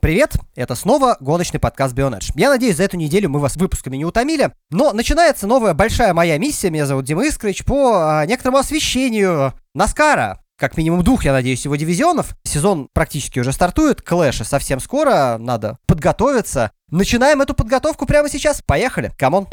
Привет, это снова гоночный подкаст BeOnEdge. Я надеюсь, за эту неделю мы вас выпусками не утомили, но начинается новая большая моя миссия, меня зовут Дима Искрич, по а, некоторому освещению Наскара. Как минимум двух, я надеюсь, его дивизионов. Сезон практически уже стартует, Clash уже совсем скоро, надо подготовиться. Начинаем эту подготовку прямо сейчас. Поехали, come on.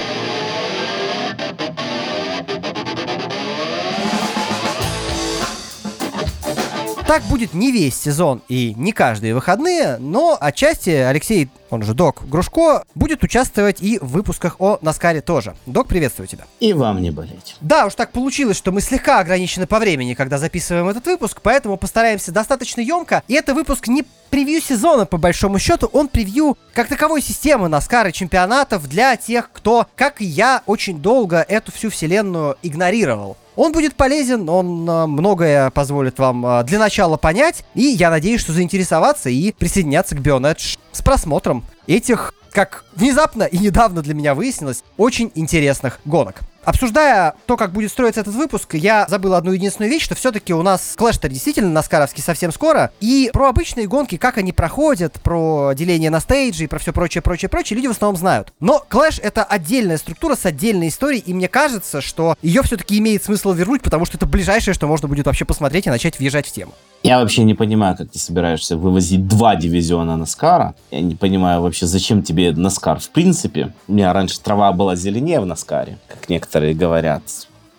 Так будет не весь сезон и не каждые выходные, но отчасти Алексей, он же Док Грушко, будет участвовать и в выпусках о Наскаре тоже. Док, приветствую тебя. И вам не болеть. Да, уж так получилось, что мы слегка ограничены по времени, когда записываем этот выпуск, поэтому постараемся достаточно емко. И это выпуск не превью сезона, по большому счету, он превью как таковой системы Наскара чемпионатов для тех, кто, как и я, очень долго эту всю вселенную игнорировал. Он будет полезен, он э, многое позволит вам э, для начала понять, и я надеюсь, что заинтересоваться и присоединяться к Bionedge с просмотром этих, как внезапно и недавно для меня выяснилось, очень интересных гонок. Обсуждая то, как будет строиться этот выпуск, я забыл одну единственную вещь, что все-таки у нас клэш-то действительно наскаровский совсем скоро. И про обычные гонки, как они проходят, про деление на стейджи и про все прочее, прочее, прочее, люди в основном знают. Но клэш это отдельная структура с отдельной историей, и мне кажется, что ее все-таки имеет смысл вернуть, потому что это ближайшее, что можно будет вообще посмотреть и начать въезжать в тему. Я вообще не понимаю, как ты собираешься вывозить два дивизиона Наскара. Я не понимаю вообще, зачем тебе Наскар в принципе. У меня раньше трава была зеленее в Наскаре, как некоторые говорят.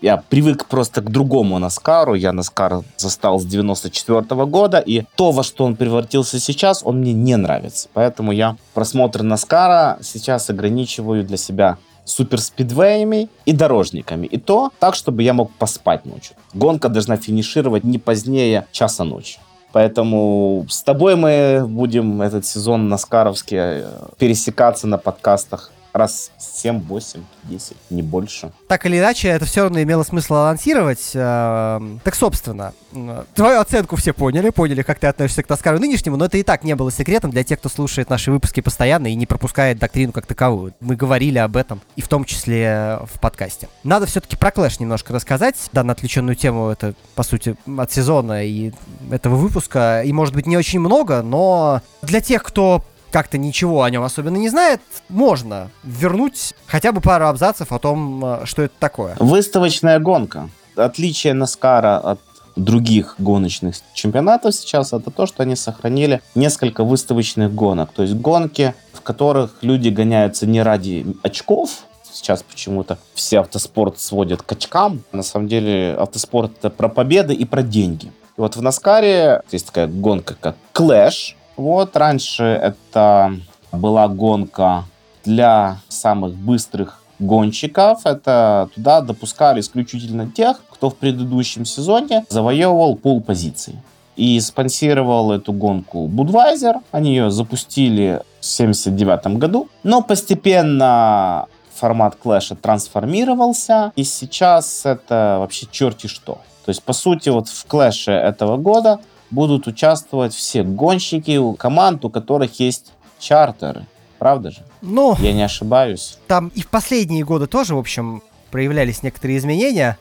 Я привык просто к другому Наскару. Я Наскар застал с 94 -го года, и то, во что он превратился сейчас, он мне не нравится. Поэтому я просмотр Наскара сейчас ограничиваю для себя суперспидвеями и дорожниками. И то так, чтобы я мог поспать ночью. Гонка должна финишировать не позднее часа ночи. Поэтому с тобой мы будем этот сезон Наскаровский э, пересекаться на подкастах раз 7, 8, 10, не больше. Так или иначе, это все равно имело смысл анонсировать. Э, так, собственно, твою оценку все поняли, поняли, как ты относишься к Наскару нынешнему, но это и так не было секретом для тех, кто слушает наши выпуски постоянно и не пропускает доктрину как таковую. Мы говорили об этом, и в том числе в подкасте. Надо все-таки про Клэш немножко рассказать. Да, на отвлеченную тему это, по сути, от сезона и этого выпуска. И, может быть, не очень много, но для тех, кто как-то ничего о нем особенно не знает, можно вернуть хотя бы пару абзацев о том, э, что это такое. Выставочная гонка. Отличие Наскара от других гоночных чемпионатов сейчас, это то, что они сохранили несколько выставочных гонок. То есть гонки, в которых люди гоняются не ради очков, сейчас почему-то все автоспорт сводят к очкам. На самом деле автоспорт это про победы и про деньги. И вот в Наскаре есть такая гонка, как Clash, вот раньше это была гонка для самых быстрых гонщиков. Это туда допускали исключительно тех, кто в предыдущем сезоне завоевывал пол позиции. И спонсировал эту гонку Budweiser. Они ее запустили в 1979 году. Но постепенно формат клэша трансформировался. И сейчас это вообще черти что. То есть, по сути, вот в клэше этого года будут участвовать все гонщики у команд, у которых есть чартеры. Правда же? Ну, я не ошибаюсь. Там и в последние годы тоже, в общем, проявлялись некоторые изменения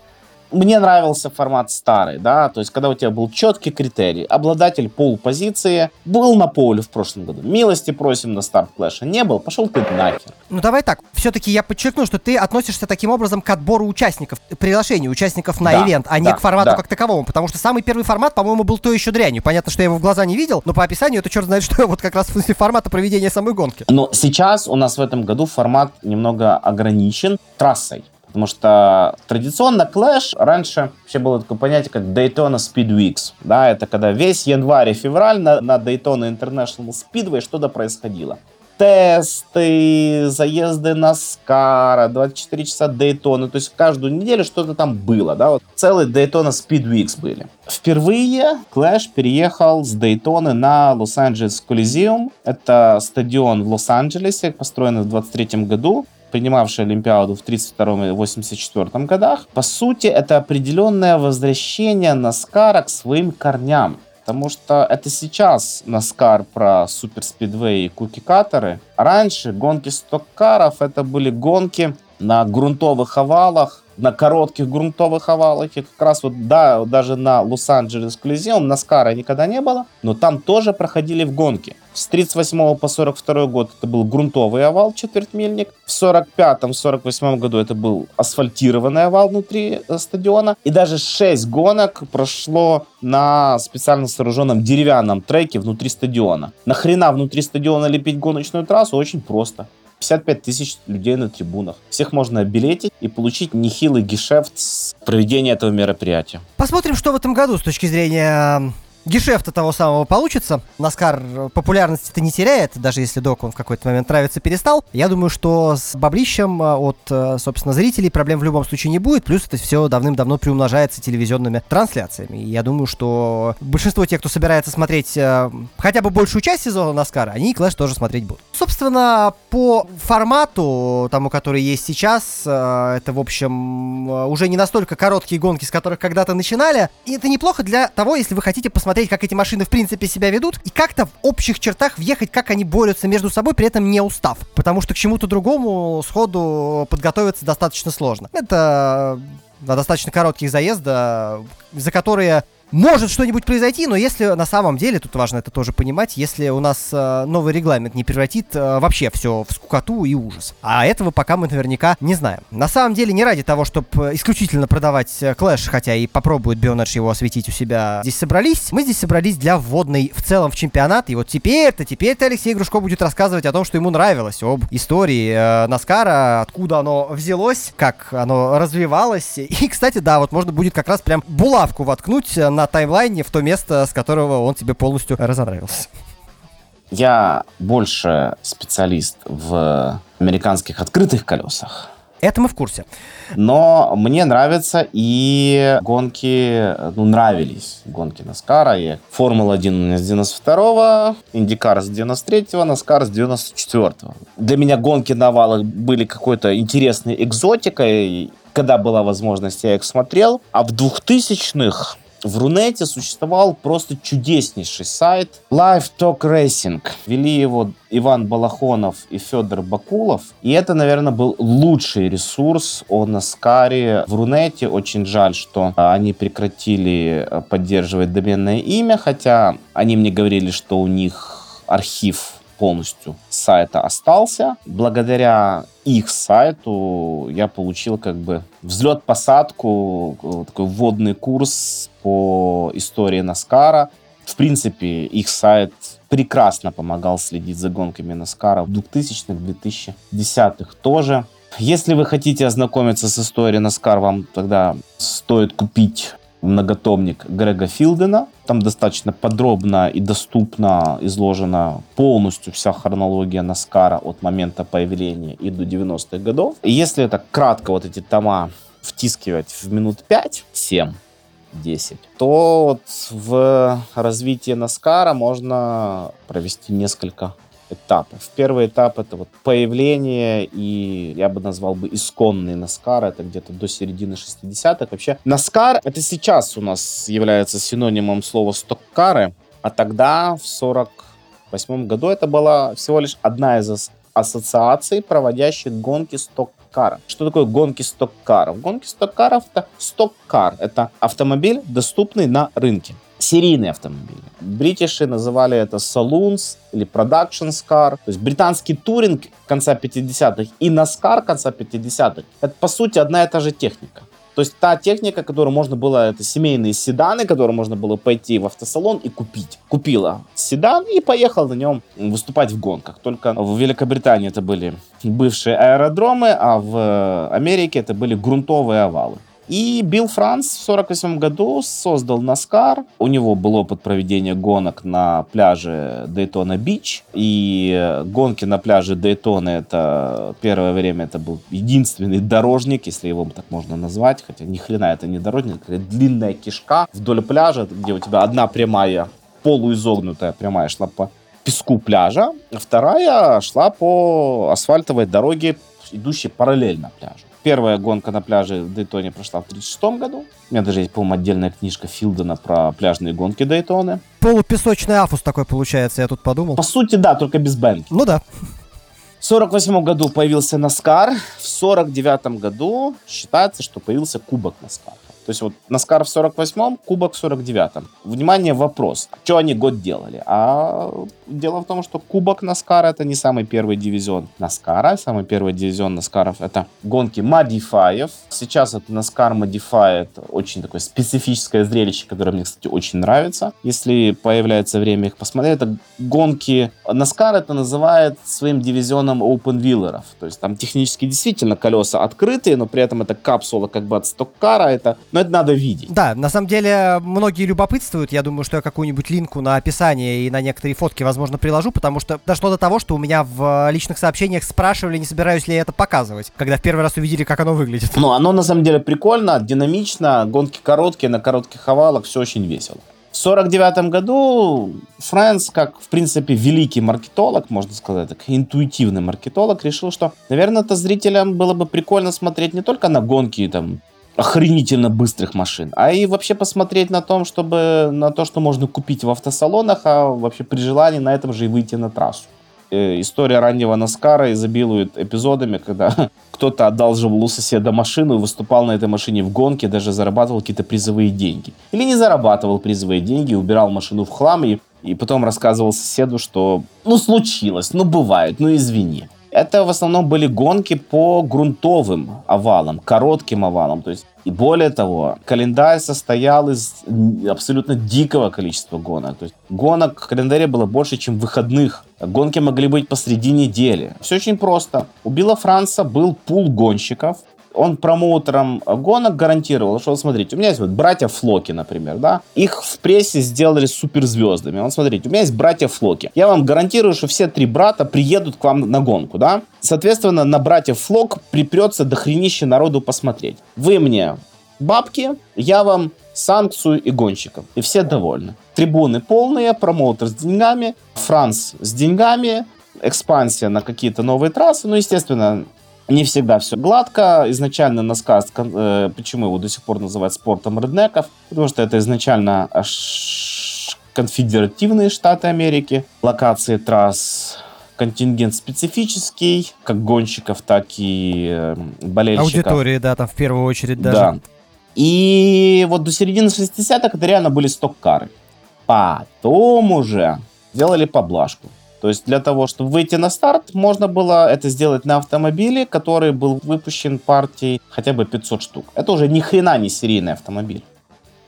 мне нравился формат старый, да, то есть когда у тебя был четкий критерий, обладатель пол-позиции был на поле в прошлом году, милости просим на старт клэша, не был, пошел ты нахер. Ну давай так, все-таки я подчеркну, что ты относишься таким образом к отбору участников, приглашению участников на да, ивент, а да, не к формату да. как таковому, потому что самый первый формат, по-моему, был то еще дрянью. Понятно, что я его в глаза не видел, но по описанию это черт знает, что вот как раз в смысле формата проведения самой гонки. Но сейчас у нас в этом году формат немного ограничен трассой. Потому что традиционно Clash раньше вообще было такое понятие, как Daytona Speed Weeks. Да, это когда весь январь и февраль на, на Daytona International Speedway что-то происходило. Тесты, заезды на Скара, 24 часа Дейтона. То есть каждую неделю что-то там было. Да? Вот целые Daytona Speed Weeks были. Впервые Clash переехал с Дейтоны на Лос-Анджелес Колизеум. Это стадион в Лос-Анджелесе, построенный в 23 году принимавший Олимпиаду в 1932 и 1984 годах, по сути, это определенное возвращение Наскара к своим корням. Потому что это сейчас Наскар про суперспидвей и куки-катеры. Раньше гонки стоккаров это были гонки на грунтовых овалах на коротких грунтовых овалах. И как раз вот, да, даже на Лос-Анджелес Колизеум Наскара никогда не было, но там тоже проходили в гонки. С 38 по 42 год это был грунтовый овал, четвертьмильник. В 45-48 году это был асфальтированный овал внутри э, стадиона. И даже 6 гонок прошло на специально сооруженном деревянном треке внутри стадиона. Нахрена внутри стадиона лепить гоночную трассу? Очень просто. 55 тысяч людей на трибунах. Всех можно обилетить и получить нехилый гешефт с проведения этого мероприятия. Посмотрим, что в этом году с точки зрения гешефта того самого получится. Наскар популярности-то не теряет, даже если док он в какой-то момент нравится перестал. Я думаю, что с баблищем э, от, э, собственно, зрителей проблем в любом случае не будет. Плюс это все давным-давно приумножается телевизионными трансляциями. И я думаю, что большинство тех, кто собирается смотреть э, хотя бы большую часть сезона Наскара, они Клэш тоже смотреть будут. Собственно, по формату, тому, который есть сейчас, это, в общем, уже не настолько короткие гонки, с которых когда-то начинали. И это неплохо для того, если вы хотите посмотреть посмотреть, как эти машины в принципе себя ведут, и как-то в общих чертах въехать, как они борются между собой, при этом не устав. Потому что к чему-то другому сходу подготовиться достаточно сложно. Это на достаточно коротких заезда, за которые может что-нибудь произойти, но если на самом деле, тут важно это тоже понимать, если у нас э, новый регламент не превратит э, вообще все в скукоту и ужас. А этого пока мы наверняка не знаем. На самом деле не ради того, чтобы исключительно продавать Clash, хотя и попробует Бионедж его осветить у себя, здесь собрались. Мы здесь собрались для вводной в целом в чемпионат. И вот теперь-то, теперь-то Алексей Грушко будет рассказывать о том, что ему нравилось, об истории э, Наскара, откуда оно взялось, как оно развивалось. И, кстати, да, вот можно будет как раз прям булавку воткнуть на таймлайне в то место, с которого он тебе полностью разонравился. Я больше специалист в американских открытых колесах. Это мы в курсе. Но мне нравятся и гонки, ну, нравились гонки Наскара. И Формула-1 у меня с 92-го, Индикар с 93-го, Наскар с 94-го. Для меня гонки на валах были какой-то интересной экзотикой. Когда была возможность, я их смотрел. А в 2000-х в Рунете существовал просто чудеснейший сайт Live Talk Racing. Вели его Иван Балахонов и Федор Бакулов. И это, наверное, был лучший ресурс о Наскаре в Рунете. Очень жаль, что а, они прекратили а, поддерживать доменное имя, хотя они мне говорили, что у них архив полностью сайта остался. Благодаря их сайту я получил как бы взлет-посадку, э, такой вводный курс по истории Наскара. В принципе, их сайт прекрасно помогал следить за гонками Наскара в 2000-х, 2010-х тоже. Если вы хотите ознакомиться с историей Наскар, вам тогда стоит купить многотомник Грега Филдена. Там достаточно подробно и доступно изложена полностью вся хронология Наскара от момента появления и до 90-х годов. И если это кратко вот эти тома втискивать в минут 5, 7, 10, то вот в развитии Наскара можно провести несколько этапов. Первый этап это вот появление и я бы назвал бы исконный Наскар, это где-то до середины 60-х. Вообще Наскар это сейчас у нас является синонимом слова стоккары, а тогда в 48 году это была всего лишь одна из ассоциаций, проводящих гонки стоккаров. Что такое гонки стоккаров? Гонки стоккаров это стоккар, это автомобиль, доступный на рынке серийные автомобили. Бритиши называли это saloons или production car. То есть британский туринг конца 50-х и NASCAR конца 50-х это по сути одна и та же техника. То есть та техника, которую можно было, это семейные седаны, которые можно было пойти в автосалон и купить. Купила седан и поехал на нем выступать в гонках. Только в Великобритании это были бывшие аэродромы, а в Америке это были грунтовые овалы. И Билл Франц в 1948 году создал Наскар. У него был опыт проведения гонок на пляже Дейтона Бич. И гонки на пляже Дейтона это первое время это был единственный дорожник, если его так можно назвать. Хотя ни хрена это не дорожник, это длинная кишка вдоль пляжа, где у тебя одна прямая, полуизогнутая прямая шла по песку пляжа, вторая шла по асфальтовой дороге, идущей параллельно пляжу. Первая гонка на пляже в Дейтоне прошла в 1936 году. У меня даже есть, по-моему, отдельная книжка Филдена про пляжные гонки Дейтоны. Полупесочный афус такой получается, я тут подумал. По сути, да, только без бенки. Ну да. В 48 году появился Наскар, в 49 году считается, что появился Кубок Наскар. То есть вот Наскар в 48-м, Кубок в 49-м. Внимание, вопрос. Что они год делали? А дело в том, что Кубок Наскара это не самый первый дивизион Наскара. Самый первый дивизион Наскаров это гонки модифаев. Сейчас это Наскар Modify очень такое специфическое зрелище, которое мне, кстати, очень нравится. Если появляется время их посмотреть, это гонки... Наскар это называет своим дивизионом open wheelerов. То есть там технически действительно колеса открытые, но при этом это капсула как бы от стоккара. Это но это надо видеть. Да, на самом деле, многие любопытствуют. Я думаю, что я какую-нибудь линку на описание и на некоторые фотки, возможно, приложу, потому что дошло до того, что у меня в личных сообщениях спрашивали, не собираюсь ли я это показывать, когда в первый раз увидели, как оно выглядит. Ну, оно на самом деле прикольно, динамично, гонки короткие, на коротких овалах, все очень весело. В 49 году Фрэнс, как, в принципе, великий маркетолог, можно сказать, так, интуитивный маркетолог, решил, что, наверное, это зрителям было бы прикольно смотреть не только на гонки там охренительно быстрых машин, а и вообще посмотреть на том, чтобы на то, что можно купить в автосалонах, а вообще при желании на этом же и выйти на трассу. Э, история раннего Наскара изобилует эпизодами, когда кто-то одалживал у соседа машину и выступал на этой машине в гонке, даже зарабатывал какие-то призовые деньги. Или не зарабатывал призовые деньги, убирал машину в хлам и, и потом рассказывал соседу, что ну случилось, ну бывает, ну извини. Это в основном были гонки по грунтовым овалам, коротким овалам. То есть, и более того, календарь состоял из абсолютно дикого количества гонок. То есть гонок в календаре было больше, чем выходных. Гонки могли быть посреди недели. Все очень просто. У Билла Франца был пул гонщиков, он промоутером гонок гарантировал, что, смотрите, у меня есть вот братья Флоки, например, да, их в прессе сделали суперзвездами. Вот смотрите, у меня есть братья Флоки. Я вам гарантирую, что все три брата приедут к вам на гонку, да. Соответственно, на братьев Флок припрется до хренища народу посмотреть. Вы мне бабки, я вам санкцию и гонщиков. И все довольны. Трибуны полные, промоутер с деньгами, Франц с деньгами, экспансия на какие-то новые трассы. Ну, естественно, не всегда все гладко. Изначально Наскар, э, почему его до сих пор называют спортом реднеков? Потому что это изначально конфедеративные штаты Америки. Локации трасс контингент специфический, как гонщиков, так и э, болельщиков. Аудитории, да, там в первую очередь даже. Да. И вот до середины 60-х это реально были сток-кары. Потом уже сделали поблажку. То есть для того, чтобы выйти на старт, можно было это сделать на автомобиле, который был выпущен партией хотя бы 500 штук. Это уже ни хрена не серийный автомобиль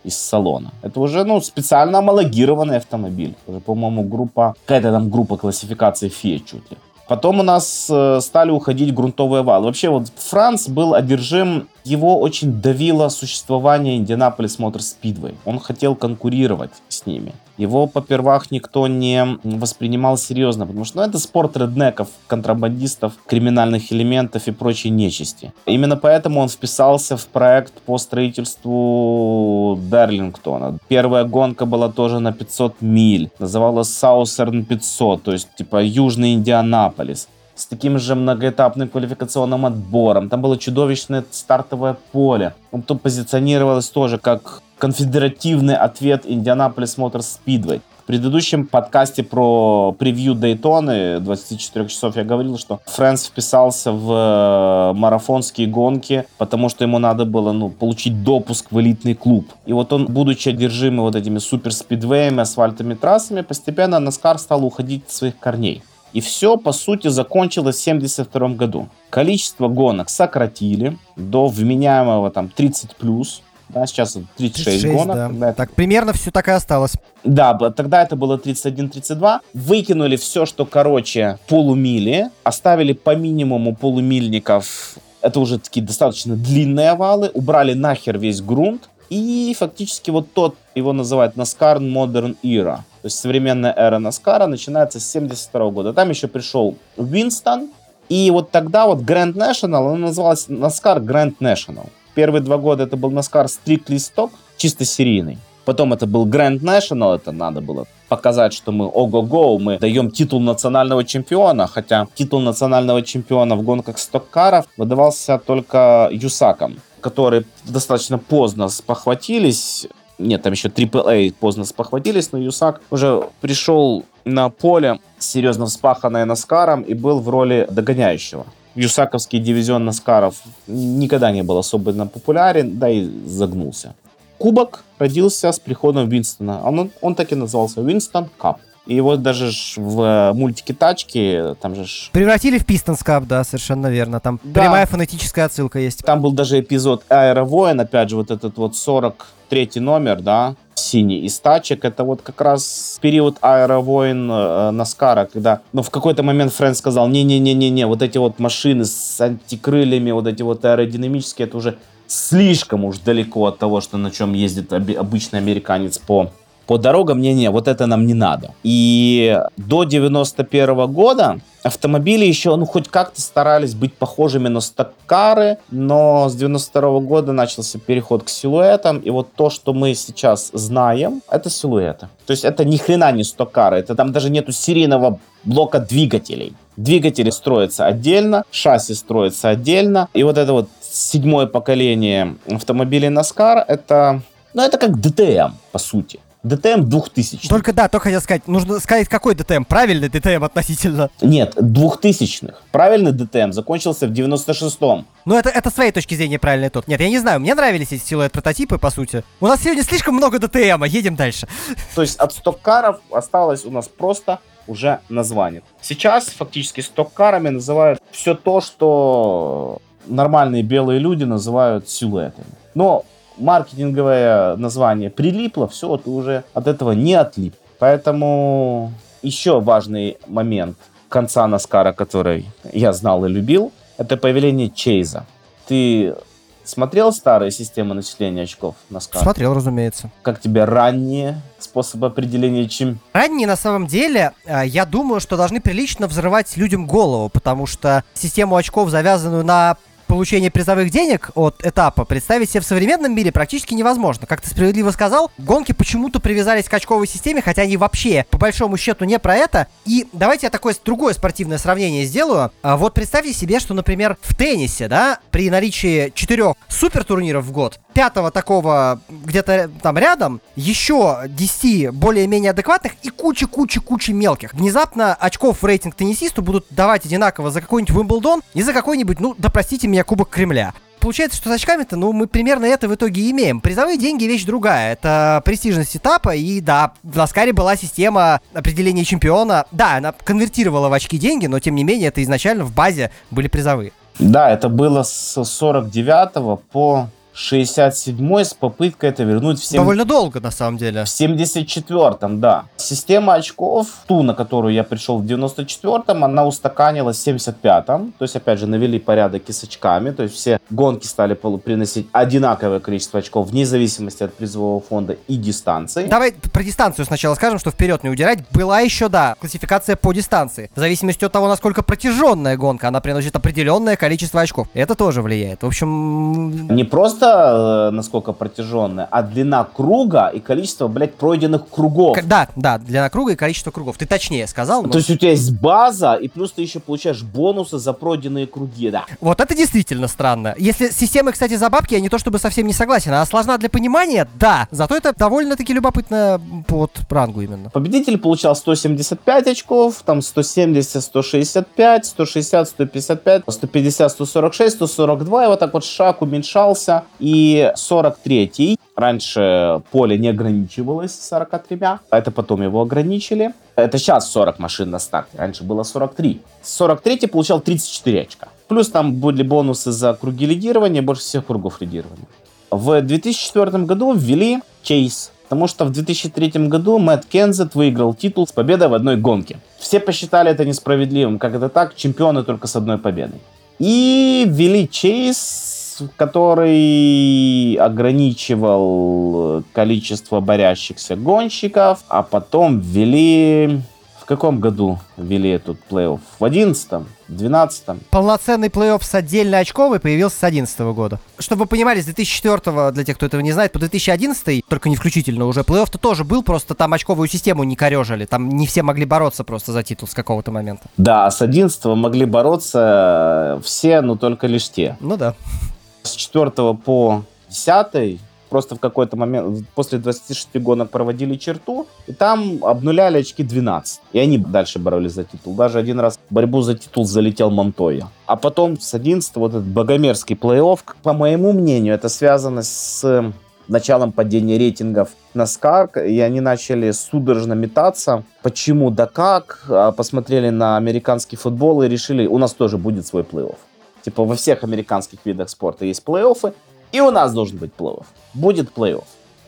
из салона. Это уже, ну, специально амалогированный автомобиль. Уже, по-моему, группа, какая-то там группа классификации FIA чуть ли. Потом у нас э, стали уходить грунтовые валы. Вообще вот Франц был одержим, его очень давило существование Индианаполис Мотор Спидвей. Он хотел конкурировать с ними его попервах никто не воспринимал серьезно, потому что ну, это спорт реднеков, контрабандистов, криминальных элементов и прочей нечисти. Именно поэтому он вписался в проект по строительству Дерлингтона. Первая гонка была тоже на 500 миль, называлась Саусерн 500, то есть типа Южный Индианаполис с таким же многоэтапным квалификационным отбором. Там было чудовищное стартовое поле. Он тут позиционировалось тоже как конфедеративный ответ Индианаполис Мотор Спидвей. В предыдущем подкасте про превью Дейтоны 24 часов я говорил, что Фрэнс вписался в э, марафонские гонки, потому что ему надо было ну, получить допуск в элитный клуб. И вот он, будучи одержимый вот этими суперспидвеями, асфальтовыми трассами, постепенно Наскар стал уходить от своих корней. И все, по сути, закончилось в 1972 году. Количество гонок сократили до вменяемого там 30 плюс. Да, сейчас 36, 36 гонок. Да. Тогда так, примерно все так и осталось. Да, тогда это было 31-32. Выкинули все, что короче полумили. Оставили по минимуму полумильников. Это уже такие достаточно длинные овалы. Убрали нахер весь грунт. И фактически вот тот, его называют NASCAR Modern Era. То есть современная эра NASCAR начинается с 72 года. Там еще пришел Винстон. И вот тогда вот Grand National, она называлась NASCAR Grand National. Первые два года это был NASCAR Strictly Stock, чисто серийный. Потом это был Grand National, это надо было показать, что мы ого-го, мы даем титул национального чемпиона, хотя титул национального чемпиона в гонках стоккаров выдавался только Юсакам, которые достаточно поздно спохватились нет, там еще AAA поздно спохватились, но Юсак уже пришел на поле, серьезно вспаханное Наскаром, и был в роли догоняющего. Юсаковский дивизион Наскаров никогда не был особенно популярен, да и загнулся. Кубок родился с приходом Винстона. Он, он так и назывался Винстон Кап. И его даже в э, мультике «Тачки», там же Превратили в Pistons Cup, да, совершенно верно. Там Да. прямая фонетическая отсылка есть. Там был даже эпизод Аэровоин, опять же, вот этот вот 43 номер, да, синий из тачек. Это вот как раз период Аэровоин э, Наскара, когда, ну, в какой-то момент Фрэнк сказал, не-не-не-не-не, вот эти вот машины с антикрыльями, вот эти вот аэродинамические, это уже слишком уж далеко от того, что на чем ездит обычный американец по по дорогам, не-не, вот это нам не надо. И до 91 года автомобили еще, ну, хоть как-то старались быть похожими на стаккары, но с 92 года начался переход к силуэтам, и вот то, что мы сейчас знаем, это силуэты. То есть это ни хрена не стаккары, это там даже нету серийного блока двигателей. Двигатели строятся отдельно, шасси строятся отдельно, и вот это вот седьмое поколение автомобилей Наскар, это, ну, это как ДТМ, по сути. ДТМ 2000 Только да, только хотел сказать, нужно сказать, какой ДТМ, правильный ДТМ относительно. Нет, 2000-х. Правильный ДТМ закончился в 96-м. Ну, это, это с твоей точки зрения правильный тот. Нет, я не знаю, мне нравились эти силуэт-прототипы, по сути. У нас сегодня слишком много ДТМа, едем дальше. То есть от стоккаров осталось у нас просто уже название. Сейчас фактически стоккарами называют все то, что нормальные белые люди называют силуэтами. Но маркетинговое название прилипло, все, ты уже от этого не отлип. Поэтому еще важный момент конца Наскара, который я знал и любил, это появление Чейза. Ты смотрел старые системы начисления очков Наскара? Смотрел, разумеется. Как тебе ранние способы определения чем? Ранние, на самом деле, э, я думаю, что должны прилично взрывать людям голову, потому что систему очков, завязанную на получение призовых денег от этапа представить себе в современном мире практически невозможно. Как ты справедливо сказал, гонки почему-то привязались к очковой системе, хотя они вообще, по большому счету, не про это. И давайте я такое другое спортивное сравнение сделаю. А вот представьте себе, что, например, в теннисе, да, при наличии четырех супертурниров в год, пятого такого где-то там рядом, еще 10 более-менее адекватных и куча-куча-куча мелких. Внезапно очков в рейтинг теннисисту будут давать одинаково за какой-нибудь Уимблдон и за какой-нибудь, ну, да простите меня, Кубок Кремля. Получается, что с очками-то, ну, мы примерно это в итоге имеем. Призовые деньги вещь другая. Это престижность этапа, и да, в Наскаре была система определения чемпиона. Да, она конвертировала в очки деньги, но тем не менее, это изначально в базе были призовые. Да, это было с 49 по 67 с попыткой это вернуть в, сем- Довольно долго, на самом деле. в 74-м, да. Система очков, ту, на которую я пришел в 94-м, она устаканилась в 75-м. То есть, опять же, навели порядок и с очками. То есть, все гонки стали приносить одинаковое количество очков вне зависимости от призового фонда и дистанции. Давай про дистанцию сначала скажем, что вперед не удирать. Была еще, да, классификация по дистанции. В зависимости от того, насколько протяженная гонка, она приносит определенное количество очков. Это тоже влияет. В общем, Не просто э, насколько протяженная, а длина круга и количество, блядь, пройденных кругов. к- да, да, длина круга и количество кругов. Ты точнее сказал, но То есть у тебя есть база, и плюс ты еще получаешь бонусы за пройденные круги, да. вот это действительно странно. Если с системой, кстати, за бабки, я не то чтобы совсем не согласен, она сложна для понимания, да, зато это довольно-таки любопытно под рангу именно. Победитель получал 175 очков, там 170, 165, 160, 155, 150, 146, 142, и вот так вот шаг уменьшался. И 43-й, раньше поле не ограничивалось 43, а это потом его ограничили. Это сейчас 40 машин на старте, раньше было 43. 43-й получал 34 очка. Плюс там были бонусы за круги лидирования, больше всех кругов лидирования. В 2004 году ввели чейз, потому что в 2003 году Мэтт Кензет выиграл титул с победой в одной гонке. Все посчитали это несправедливым. Как это так? Чемпионы только с одной победой. И ввели чейз, который ограничивал количество борящихся гонщиков, а потом ввели... В каком году ввели этот плей-офф? В 11 12 Полноценный плей-офф с отдельно очковой появился с 2011 года. Чтобы вы понимали, с 2004, для тех, кто этого не знает, по 2011, только не включительно уже, плей-офф-то тоже был, просто там очковую систему не корежили. Там не все могли бороться просто за титул с какого-то момента. Да, с 11 могли бороться все, но только лишь те. Ну да. С 4 по 10 просто в какой-то момент, после 26 гонок проводили черту, и там обнуляли очки 12. И они дальше боролись за титул. Даже один раз в борьбу за титул залетел Монтойя. А потом с 11 вот этот богомерзкий плей-офф, по моему мнению, это связано с началом падения рейтингов NASCAR, и они начали судорожно метаться. Почему, да как? А посмотрели на американский футбол и решили, у нас тоже будет свой плей-офф. Типа во всех американских видах спорта есть плей-оффы, и у нас должен быть плей-офф. Будет плей-офф.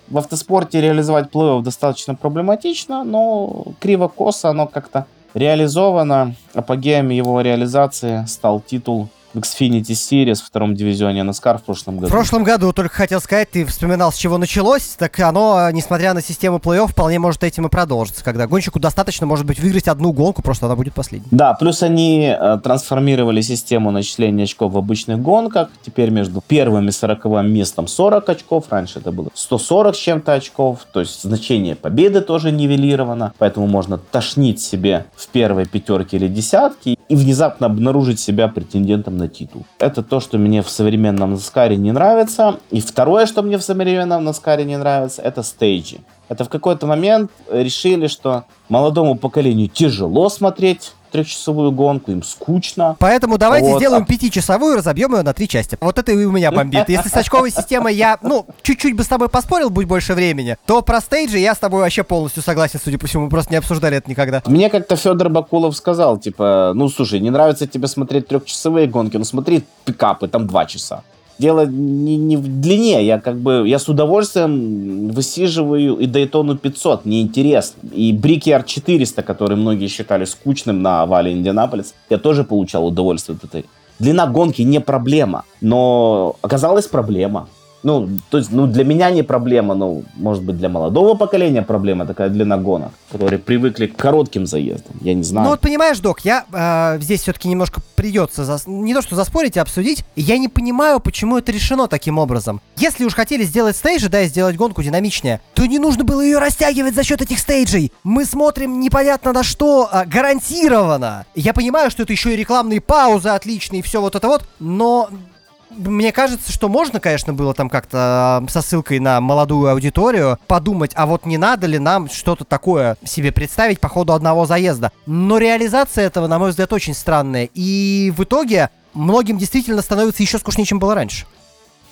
В автоспорте реализовать плей-офф достаточно проблематично, но криво-косо оно как-то реализовано. Апогеем его реализации стал титул в Xfinity Series в втором дивизионе NASCAR в прошлом году. В прошлом году, только хотел сказать, ты вспоминал, с чего началось, так оно, несмотря на систему плей-офф, вполне может этим и продолжиться, когда гонщику достаточно, может быть, выиграть одну гонку, просто она будет последней. Да, плюс они э, трансформировали систему начисления очков в обычных гонках. Теперь между первым и сороковым местом 40 очков. Раньше это было 140 с чем-то очков. То есть значение победы тоже нивелировано. Поэтому можно тошнить себе в первой пятерке или десятке и внезапно обнаружить себя претендентом на титул. Это то, что мне в современном Наскаре не нравится. И второе, что мне в современном Наскаре не нравится, это стейджи. Это в какой-то момент решили, что молодому поколению тяжело смотреть трехчасовую гонку, им скучно. Поэтому давайте Вот. сделаем пятичасовую, разобьем ее на три части. Вот это и у меня бомбит. Если с очковой системой я, ну, чуть-чуть бы с тобой поспорил, будь больше времени, то про стейджи я с тобой вообще полностью согласен, судя по всему. Мы просто не обсуждали это никогда. Мне как-то Федор Бакулов сказал, типа, ну слушай, не нравится тебе смотреть трехчасовые гонки, ну смотри пикапы, там два часа. Дело не, не в длине, я как бы, я с удовольствием высиживаю и Daytona 500, мне интересно. И Brickyard 400, который многие считали скучным на овале Индианаполис, я тоже получал удовольствие от этой. Длина гонки не проблема, но оказалась проблема. Ну, то есть, ну, для меня не проблема, но, может быть, для молодого поколения проблема такая длина гонок, которые привыкли к коротким заездам. Я не знаю. Ну вот понимаешь, док, я э, здесь все-таки немножко придется зас- не то что заспорить, а обсудить. Я не понимаю, почему это решено таким образом. Если уж хотели сделать стейджи, да, и сделать гонку динамичнее, то не нужно было ее растягивать за счет этих стейджей. Мы смотрим непонятно на что, а, гарантированно. Я понимаю, что это еще и рекламные паузы отличные все вот это вот, но мне кажется, что можно, конечно, было там как-то э, со ссылкой на молодую аудиторию подумать, а вот не надо ли нам что-то такое себе представить по ходу одного заезда. Но реализация этого, на мой взгляд, очень странная. И в итоге многим действительно становится еще скучнее, чем было раньше.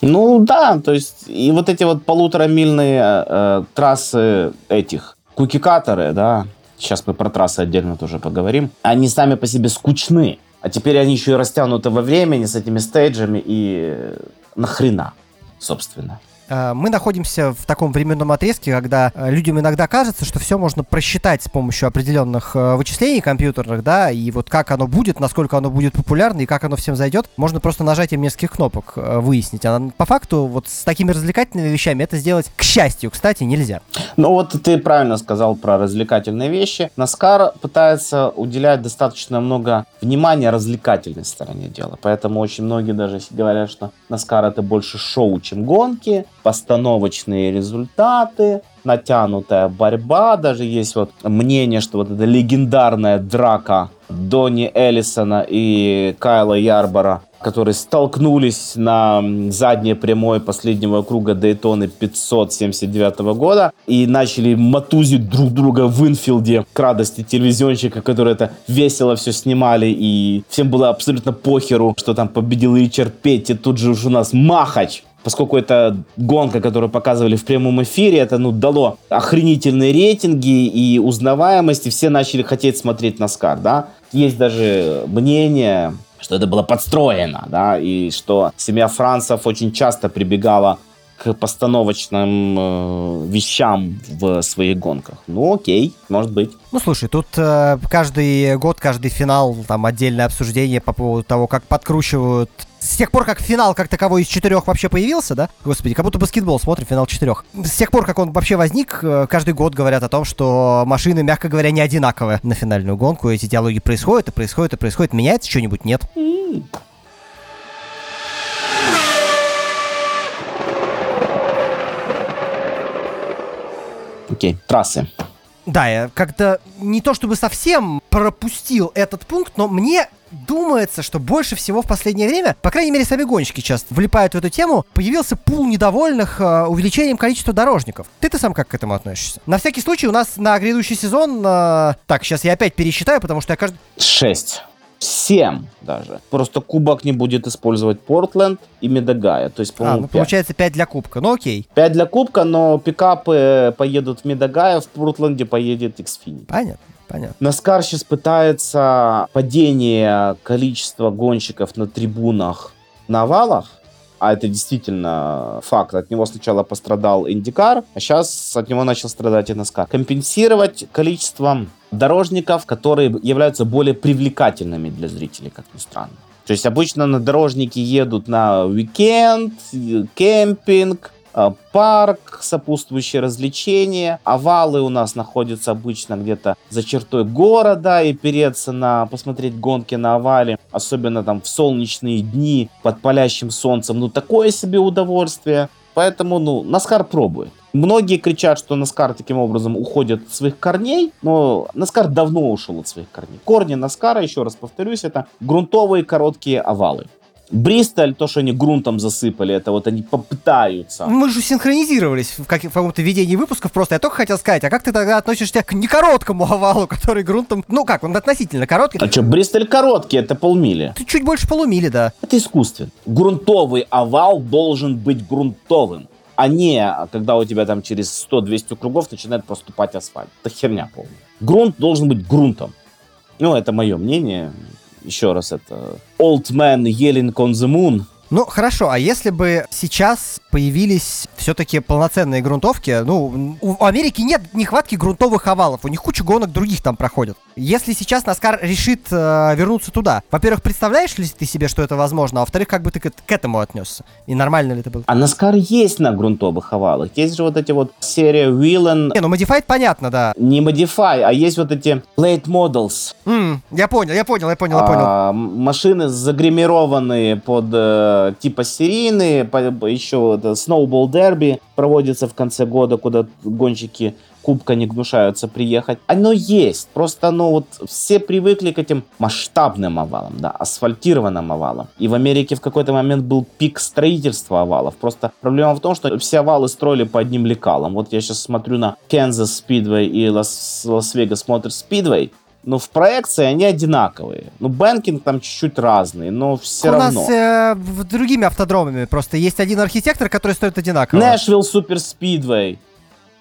Ну да, то есть и вот эти вот полуторамильные э, трассы этих кукикаторы, да, сейчас мы про трассы отдельно тоже поговорим, они сами по себе скучны. А теперь они еще и растянуты во времени с этими стейджами и э, нахрена, собственно. Э, Мы находимся в таком временном отрезке, когда э, людям иногда кажется, что все можно просчитать с помощью определенных э, вычислений компьютерных, да, и вот как оно будет, насколько оно будет популярно и как оно всем зайдет, можно просто нажатием нескольких кнопок выяснить. А по факту вот с такими развлекательными вещами это сделать, к счастью, кстати, нельзя. Ну вот ты правильно сказал про развлекательные вещи. Наскар пытается уделять достаточно много внимания развлекательной стороне дела. Поэтому очень многие даже говорят, что Наскар это больше шоу, чем гонки, постановочные результаты, натянутая борьба. Даже есть вот мнение, что вот эта легендарная драка Донни Эллисона и Кайла Ярбора, которые столкнулись на задней прямой последнего круга Дейтоны 579 года и начали матузить друг друга в инфилде к радости телевизионщика, которые это весело все снимали и всем было абсолютно похеру, что там победил Ричард Петти, тут же уж у нас Махач, поскольку это гонка, которую показывали в прямом эфире, это ну, дало охренительные рейтинги и узнаваемость, и все начали хотеть смотреть Наскар, да. Есть даже мнение, что это было подстроено, да, и что семья Францев очень часто прибегала к постановочным э, вещам в своих гонках. Ну, окей, может быть. Ну слушай, тут э, каждый год, каждый финал, там отдельное обсуждение по поводу того, как подкручивают. С тех пор, как финал как таковой из четырех вообще появился, да? Господи, как будто баскетбол смотрим, финал четырех. С тех пор, как он вообще возник, э, каждый год говорят о том, что машины, мягко говоря, не одинаковые на финальную гонку. Эти диалоги происходят и происходят и происходят. Меняется что-нибудь? Нет. Окей, трассы. Да, я как-то не то чтобы совсем пропустил этот пункт, но мне думается, что больше всего в последнее время, по крайней мере, сами гонщики часто влипают в эту тему, появился пул недовольных э, увеличением количества дорожников. Ты-то сам как к этому относишься? На всякий случай у нас на грядущий сезон... Э, так, сейчас я опять пересчитаю, потому что я каждый... Шесть. Семь даже. Просто кубок не будет использовать Портленд и Медагая. То есть, А, по-моему, ну пять. получается 5 для кубка. Ну окей, Пять для кубка, но пикапы поедут в Медагая, в Портленде поедет Xfinity. понятно, понятно. Наскар сейчас пытается падение количества гонщиков на трибунах на овалах, а это действительно факт. От него сначала пострадал Индикар, а сейчас от него начал страдать и Наскар. Компенсировать количеством дорожников, которые являются более привлекательными для зрителей, как ни странно. То есть обычно на дорожники едут на уикенд, кемпинг, парк, сопутствующие развлечения. Овалы у нас находятся обычно где-то за чертой города, и переться на посмотреть гонки на овале, особенно там в солнечные дни под палящим солнцем, ну такое себе удовольствие. Поэтому, ну, Наскар пробует. Многие кричат, что Наскар таким образом уходит от своих корней, но Наскар давно ушел от своих корней. Корни Наскара, еще раз повторюсь, это грунтовые короткие овалы. Бристоль, то, что они грунтом засыпали, это вот они попытаются. Мы же синхронизировались в, как- в каком-то ведении выпусков просто. Я только хотел сказать, а как ты тогда относишься к некороткому овалу, который грунтом... Ну как, он относительно короткий. А что, Бристоль короткий, это полмили. Ты чуть больше полумили, да. Это искусственно. Грунтовый овал должен быть грунтовым, а не когда у тебя там через 100-200 кругов начинает проступать асфальт. Это херня полная. Грунт должен быть грунтом. Ну, это мое мнение. Еще раз, это Old Man Yelling on the Moon. Ну, хорошо, а если бы сейчас появились все-таки полноценные грунтовки, ну, у Америки нет нехватки грунтовых овалов, у них куча гонок других там проходят. Если сейчас Наскар решит э, вернуться туда, во-первых, представляешь ли ты себе, что это возможно, а во-вторых, как бы ты к, к этому отнесся? И нормально ли это было? А Наскар есть на грунтовых овалах. Есть же вот эти вот серия Whelen, Не, ну Modified понятно, да. не Modified, а есть вот эти Late Models. М, я понял, я понял, я понял, я понял. А, машины загримированные под э, типа серийные, по- еще это Snowball Derby проводится в конце года, куда гонщики кубка не гнушаются приехать. Оно есть, просто ну вот все привыкли к этим масштабным овалам, да, асфальтированным овалам. И в Америке в какой-то момент был пик строительства овалов. Просто проблема в том, что все овалы строили по одним лекалам. Вот я сейчас смотрю на Kansas Speedway и Лас- Лас-Вегас Motor Speedway, но в проекции они одинаковые. Ну, banking там чуть-чуть разный, но все У равно. нас э, другими автодромами просто есть один архитектор, который строит одинаково. Нэшвилл Superspeedway.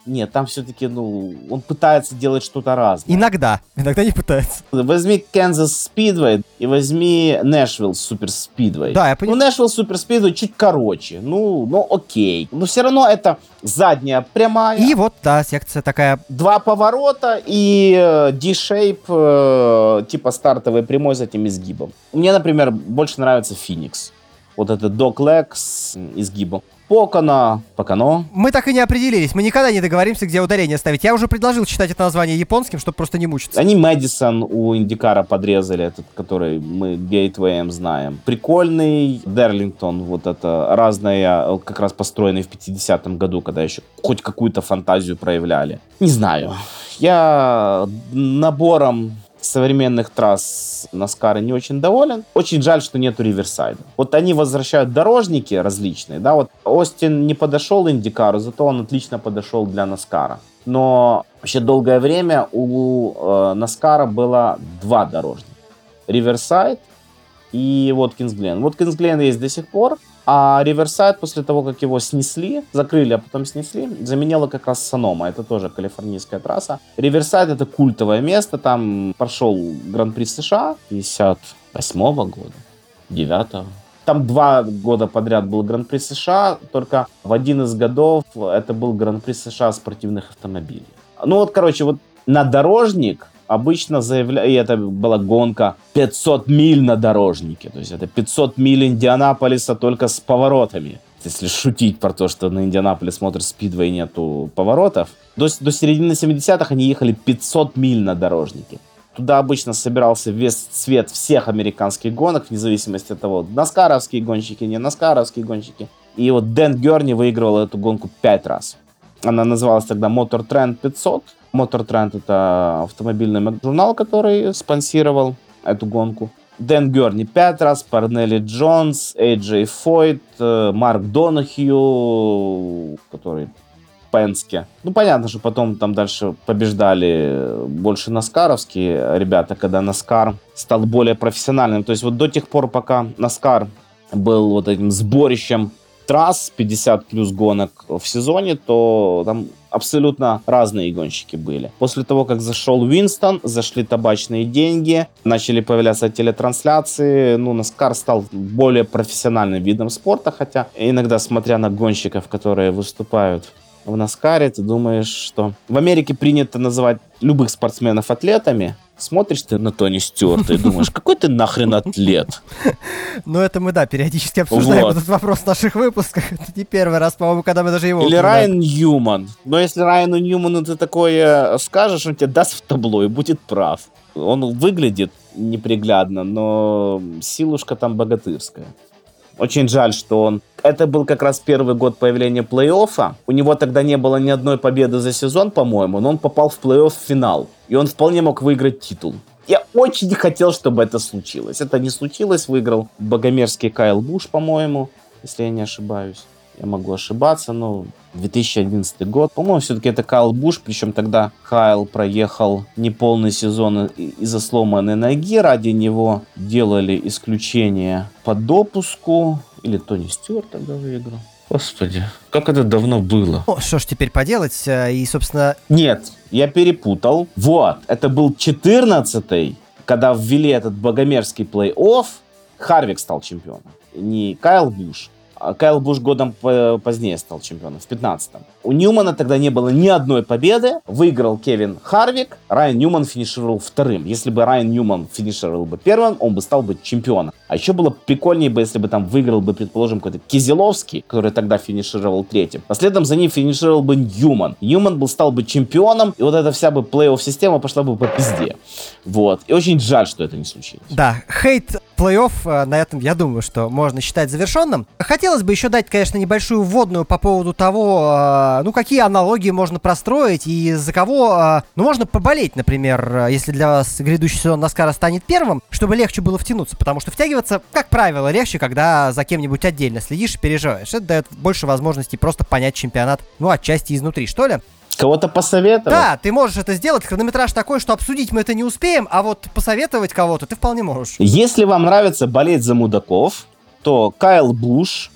Нет, там все-таки, ну, он пытается делать что-то разное. Иногда, иногда не пытается. Возьми Kansas Speedway и возьми Нэшвилл Superspeedway. Да, я Ну, понимаю. Нэшвилл Superspeedway чуть короче. Ну, ну, окей. Но все равно это задняя прямая. И вот, да, секция такая. Два поворота и э, D-shape, э, типа стартовой прямой с этим изгибом. Мне, например, больше нравится Phoenix. Вот это Leg с изгибом. Покано, Покано. Мы так и не определились. Мы никогда не договоримся, где ударение ставить. Я уже предложил читать это название японским, чтобы просто не мучиться. Они Мэдисон у Индикара подрезали, этот, который мы Гейтвеем знаем. Прикольный Дерлингтон, вот это разное, как раз построенный в 50-м году, когда еще хоть какую-то фантазию проявляли. Не знаю. Я набором современных трасс Наскара не очень доволен. Очень жаль, что нету Риверсайда. Вот они возвращают дорожники различные, да, вот Остин не подошел Индикару, зато он отлично подошел для Наскара. Но вообще долгое время у э, Наскара было два дорожника. Риверсайд и Воткинс Глен. Воткинс Глен есть до сих пор, а Риверсайд после того, как его снесли, закрыли, а потом снесли, заменила как раз Санома. Это тоже калифорнийская трасса. Риверсайд это культовое место, там прошел Гран-при США 58 года, 9 там два года подряд был Гран-при США, только в один из годов это был Гран-при США спортивных автомобилей. Ну вот, короче, вот на дорожник обычно заявляют, и это была гонка 500 миль на дорожнике, то есть это 500 миль Индианаполиса только с поворотами. Если шутить про то, что на Индианаполис Мотор Спидвей нету поворотов, до, до середины 70-х они ехали 500 миль на дорожнике. Туда обычно собирался весь цвет всех американских гонок, вне зависимости от того, наскаровские гонщики, не наскаровские гонщики. И вот Дэн Герни выигрывал эту гонку пять раз. Она называлась тогда Motor Trend 500. Motor Trend это автомобильный журнал, который спонсировал эту гонку. Дэн Герни пять раз, Парнелли Джонс, Эйджей Фойт, э, Марк Донахью, который Пенске. Ну, понятно, что потом там дальше побеждали больше наскаровские ребята, когда Наскар стал более профессиональным. То есть вот до тех пор, пока Наскар был вот этим сборищем трасс, 50 плюс гонок в сезоне, то там абсолютно разные гонщики были. После того, как зашел Уинстон, зашли табачные деньги, начали появляться телетрансляции, ну, Наскар стал более профессиональным видом спорта, хотя иногда, смотря на гонщиков, которые выступают в Наскаре, ты думаешь, что в Америке принято называть любых спортсменов атлетами, смотришь ты на Тони Стюарта и думаешь, какой ты нахрен атлет? Ну, это мы, да, периодически обсуждаем вот. этот вопрос в наших выпусках. Это не первый раз, по-моему, когда мы даже его... Или Райан Ньюман. Но если Райану Ньюману ты такое скажешь, он тебе даст в табло и будет прав. Он выглядит неприглядно, но силушка там богатырская. Очень жаль, что он... Это был как раз первый год появления плей-оффа. У него тогда не было ни одной победы за сезон, по-моему, но он попал в плей-офф финал. И он вполне мог выиграть титул. Я очень хотел, чтобы это случилось. Это не случилось. Выиграл богомерзкий Кайл Буш, по-моему, если я не ошибаюсь. Я могу ошибаться, но 2011 год. По-моему, все-таки это Кайл Буш, причем тогда Кайл проехал неполный сезон из-за сломанной ноги. Ради него делали исключение по допуску. Или Тони Стюарт тогда выиграл. Господи, как это давно было. Ну, что ж теперь поделать? Э, и, собственно... Нет, я перепутал. Вот, это был 14-й, когда ввели этот богомерзкий плей-офф, Харвик стал чемпионом. Не Кайл Буш, а Кайл Буш годом позднее стал чемпионом, в 15-м. У Ньюмана тогда не было ни одной победы. Выиграл Кевин Харвик. Райан Ньюман финишировал вторым. Если бы Райан Ньюман финишировал бы первым, он бы стал бы чемпионом. А еще было прикольнее бы, если бы там выиграл бы, предположим, какой-то Кизеловский, который тогда финишировал третьим. А следом за ним финишировал бы Ньюман. Ньюман был, стал бы чемпионом, и вот эта вся бы плей-офф система пошла бы по пизде. Вот. И очень жаль, что это не случилось. Да, хейт плей-офф э, на этом, я думаю, что можно считать завершенным. Хотелось бы еще дать, конечно, небольшую вводную по поводу того, э, ну, какие аналогии можно простроить и за кого, э, ну, можно поболеть, например, если для вас грядущий сезон Наскара станет первым, чтобы легче было втянуться, потому что втягиваться, как правило, легче, когда за кем-нибудь отдельно следишь и переживаешь. Это дает больше возможностей просто понять чемпионат, ну, отчасти изнутри, что ли. Кого-то посоветовать? Да, ты можешь это сделать. Хронометраж такой, что обсудить мы это не успеем, а вот посоветовать кого-то ты вполне можешь. Если вам нравится болеть за мудаков, то Кайл Буш,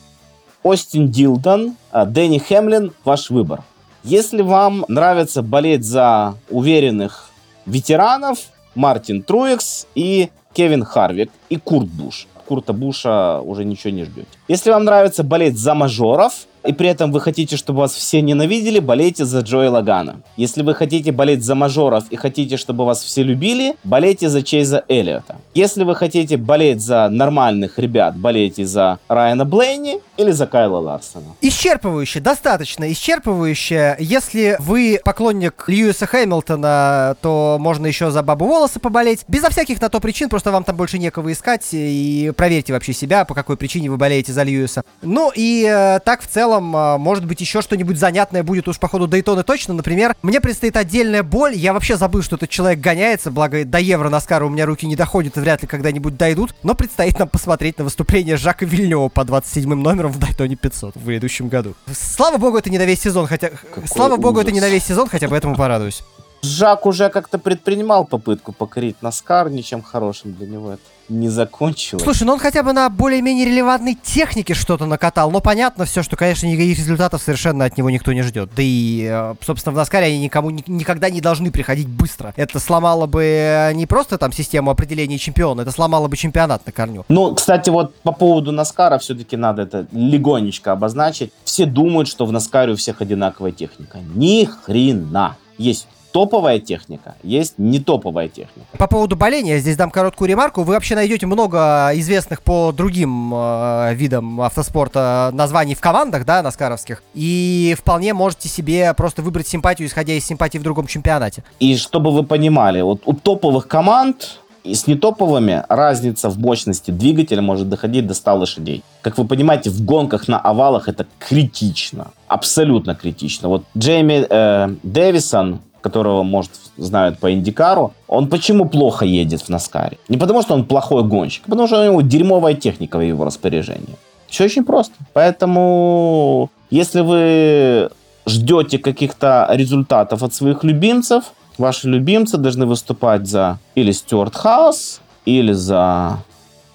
Остин Дилдон, а, Дэнни Хемлин – ваш выбор. Если вам нравится болеть за уверенных ветеранов, Мартин Труекс и Кевин Харвик и Курт Буш. Курта Буша уже ничего не ждете. Если вам нравится болеть за мажоров, и при этом вы хотите, чтобы вас все ненавидели, болейте за Джои Лагана. Если вы хотите болеть за мажоров и хотите, чтобы вас все любили, болейте за Чейза Эллиота. Если вы хотите болеть за нормальных ребят, болейте за Райана Блейни или за Кайла Ларсона. Исчерпывающе, достаточно исчерпывающе. Если вы поклонник Льюиса Хэмилтона, то можно еще за Бабу Волоса поболеть. Безо всяких на то причин, просто вам там больше некого искать. И проверьте вообще себя, по какой причине вы болеете за Льюиса. Ну и э, так в целом целом, а, может быть, еще что-нибудь занятное будет уж по ходу Дейтона точно. Например, мне предстоит отдельная боль. Я вообще забыл, что этот человек гоняется, благо до Евро Наскара у меня руки не доходят и вряд ли когда-нибудь дойдут. Но предстоит нам посмотреть на выступление Жака Вильнева по 27 номерам в Дайтоне 500 в грядущем году. Слава богу, это не на весь сезон, хотя... Какой Слава ужас. богу, это не на весь сезон, хотя бы этому порадуюсь. Жак уже как-то предпринимал попытку покорить Наскар, ничем хорошим для него это не закончилось. Слушай, ну он хотя бы на более-менее релевантной технике что-то накатал. Но понятно все, что, конечно, никаких результатов совершенно от него никто не ждет. Да и, э, собственно, в Наскаре они никому ни- никогда не должны приходить быстро. Это сломало бы э, не просто там систему определения чемпиона, это сломало бы чемпионат на корню. Ну, кстати, вот по поводу Наскара все-таки надо это легонечко обозначить. Все думают, что в Наскаре у всех одинаковая техника. Ни хрена. Есть топовая техника, есть не топовая техника. По поводу боления, здесь дам короткую ремарку. Вы вообще найдете много известных по другим э, видам автоспорта названий в командах, да, наскаровских, и вполне можете себе просто выбрать симпатию, исходя из симпатии в другом чемпионате. И чтобы вы понимали, вот у топовых команд И с нетоповыми разница в мощности двигателя может доходить до 100 лошадей. Как вы понимаете, в гонках на овалах это критично. Абсолютно критично. Вот Джейми э, Дэвисон, которого, может, знают по Индикару, он почему плохо едет в Наскаре? Не потому, что он плохой гонщик, а потому что у него дерьмовая техника в его распоряжении. Все очень просто. Поэтому, если вы ждете каких-то результатов от своих любимцев, ваши любимцы должны выступать за или Stewart-Haas, или за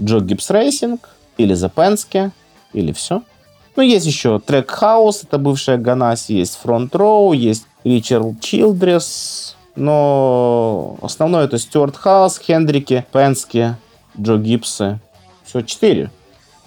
Joe Gibbs Racing, или за Пенске, или все. Ну, есть еще Trackhouse, это бывшая Ганаси, есть Front Row, есть Ричард Чилдрес, но основное это Stewart-Haas, Хендрики, Пенски, Джо Гибсы. Все, четыре.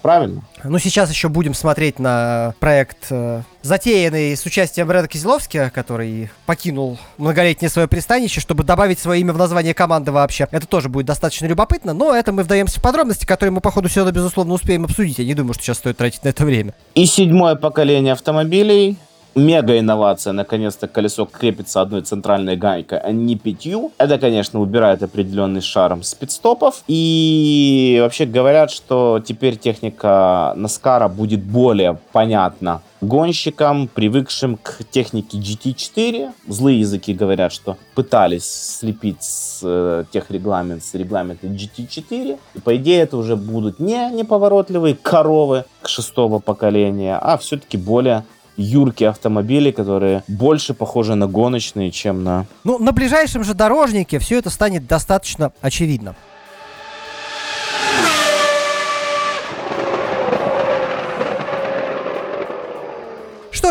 Правильно? Ну, сейчас еще будем смотреть на проект, э, затеянный с участием Брэда Кизеловски, который покинул многолетнее свое пристанище, чтобы добавить свое имя в название команды вообще. Это тоже будет достаточно любопытно, но это мы вдаемся в подробности, которые мы по ходу сюда, безусловно, успеем обсудить. Я не думаю, что сейчас стоит тратить на это время. И седьмое поколение автомобилей мега инновация. Наконец-то колесо крепится одной центральной гайкой, а не пятью. Это, конечно, убирает определенный шарм с пидстопов. И вообще говорят, что теперь техника Наскара будет более понятна гонщикам, привыкшим к технике GT4. Злые языки говорят, что пытались слепить с э, тех регламент с регламента GT4. И по идее это уже будут не неповоротливые коровы к шестого поколения, а все-таки более юркие автомобили, которые больше похожи на гоночные, чем на... Ну, на ближайшем же дорожнике все это станет достаточно очевидно.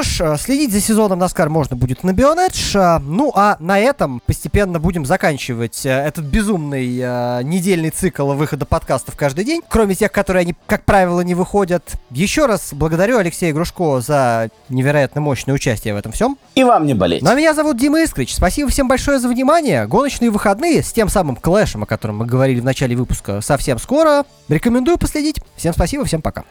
Что ж, э, следить за сезоном Наскар можно будет на Бионедж. Э, ну а на этом постепенно будем заканчивать э, этот безумный недельный цикл выхода подкастов каждый день. Кроме тех, которые они, как правило, не выходят. Еще раз благодарю Алексея Грушко за невероятно мощное участие в этом всем. И вам не болеть. Ну а меня зовут Дима Искрич. Спасибо всем большое за внимание. Гоночные выходные с тем самым клэшем, о котором мы говорили в начале выпуска, совсем скоро. Рекомендую последить. Всем спасибо, всем пока.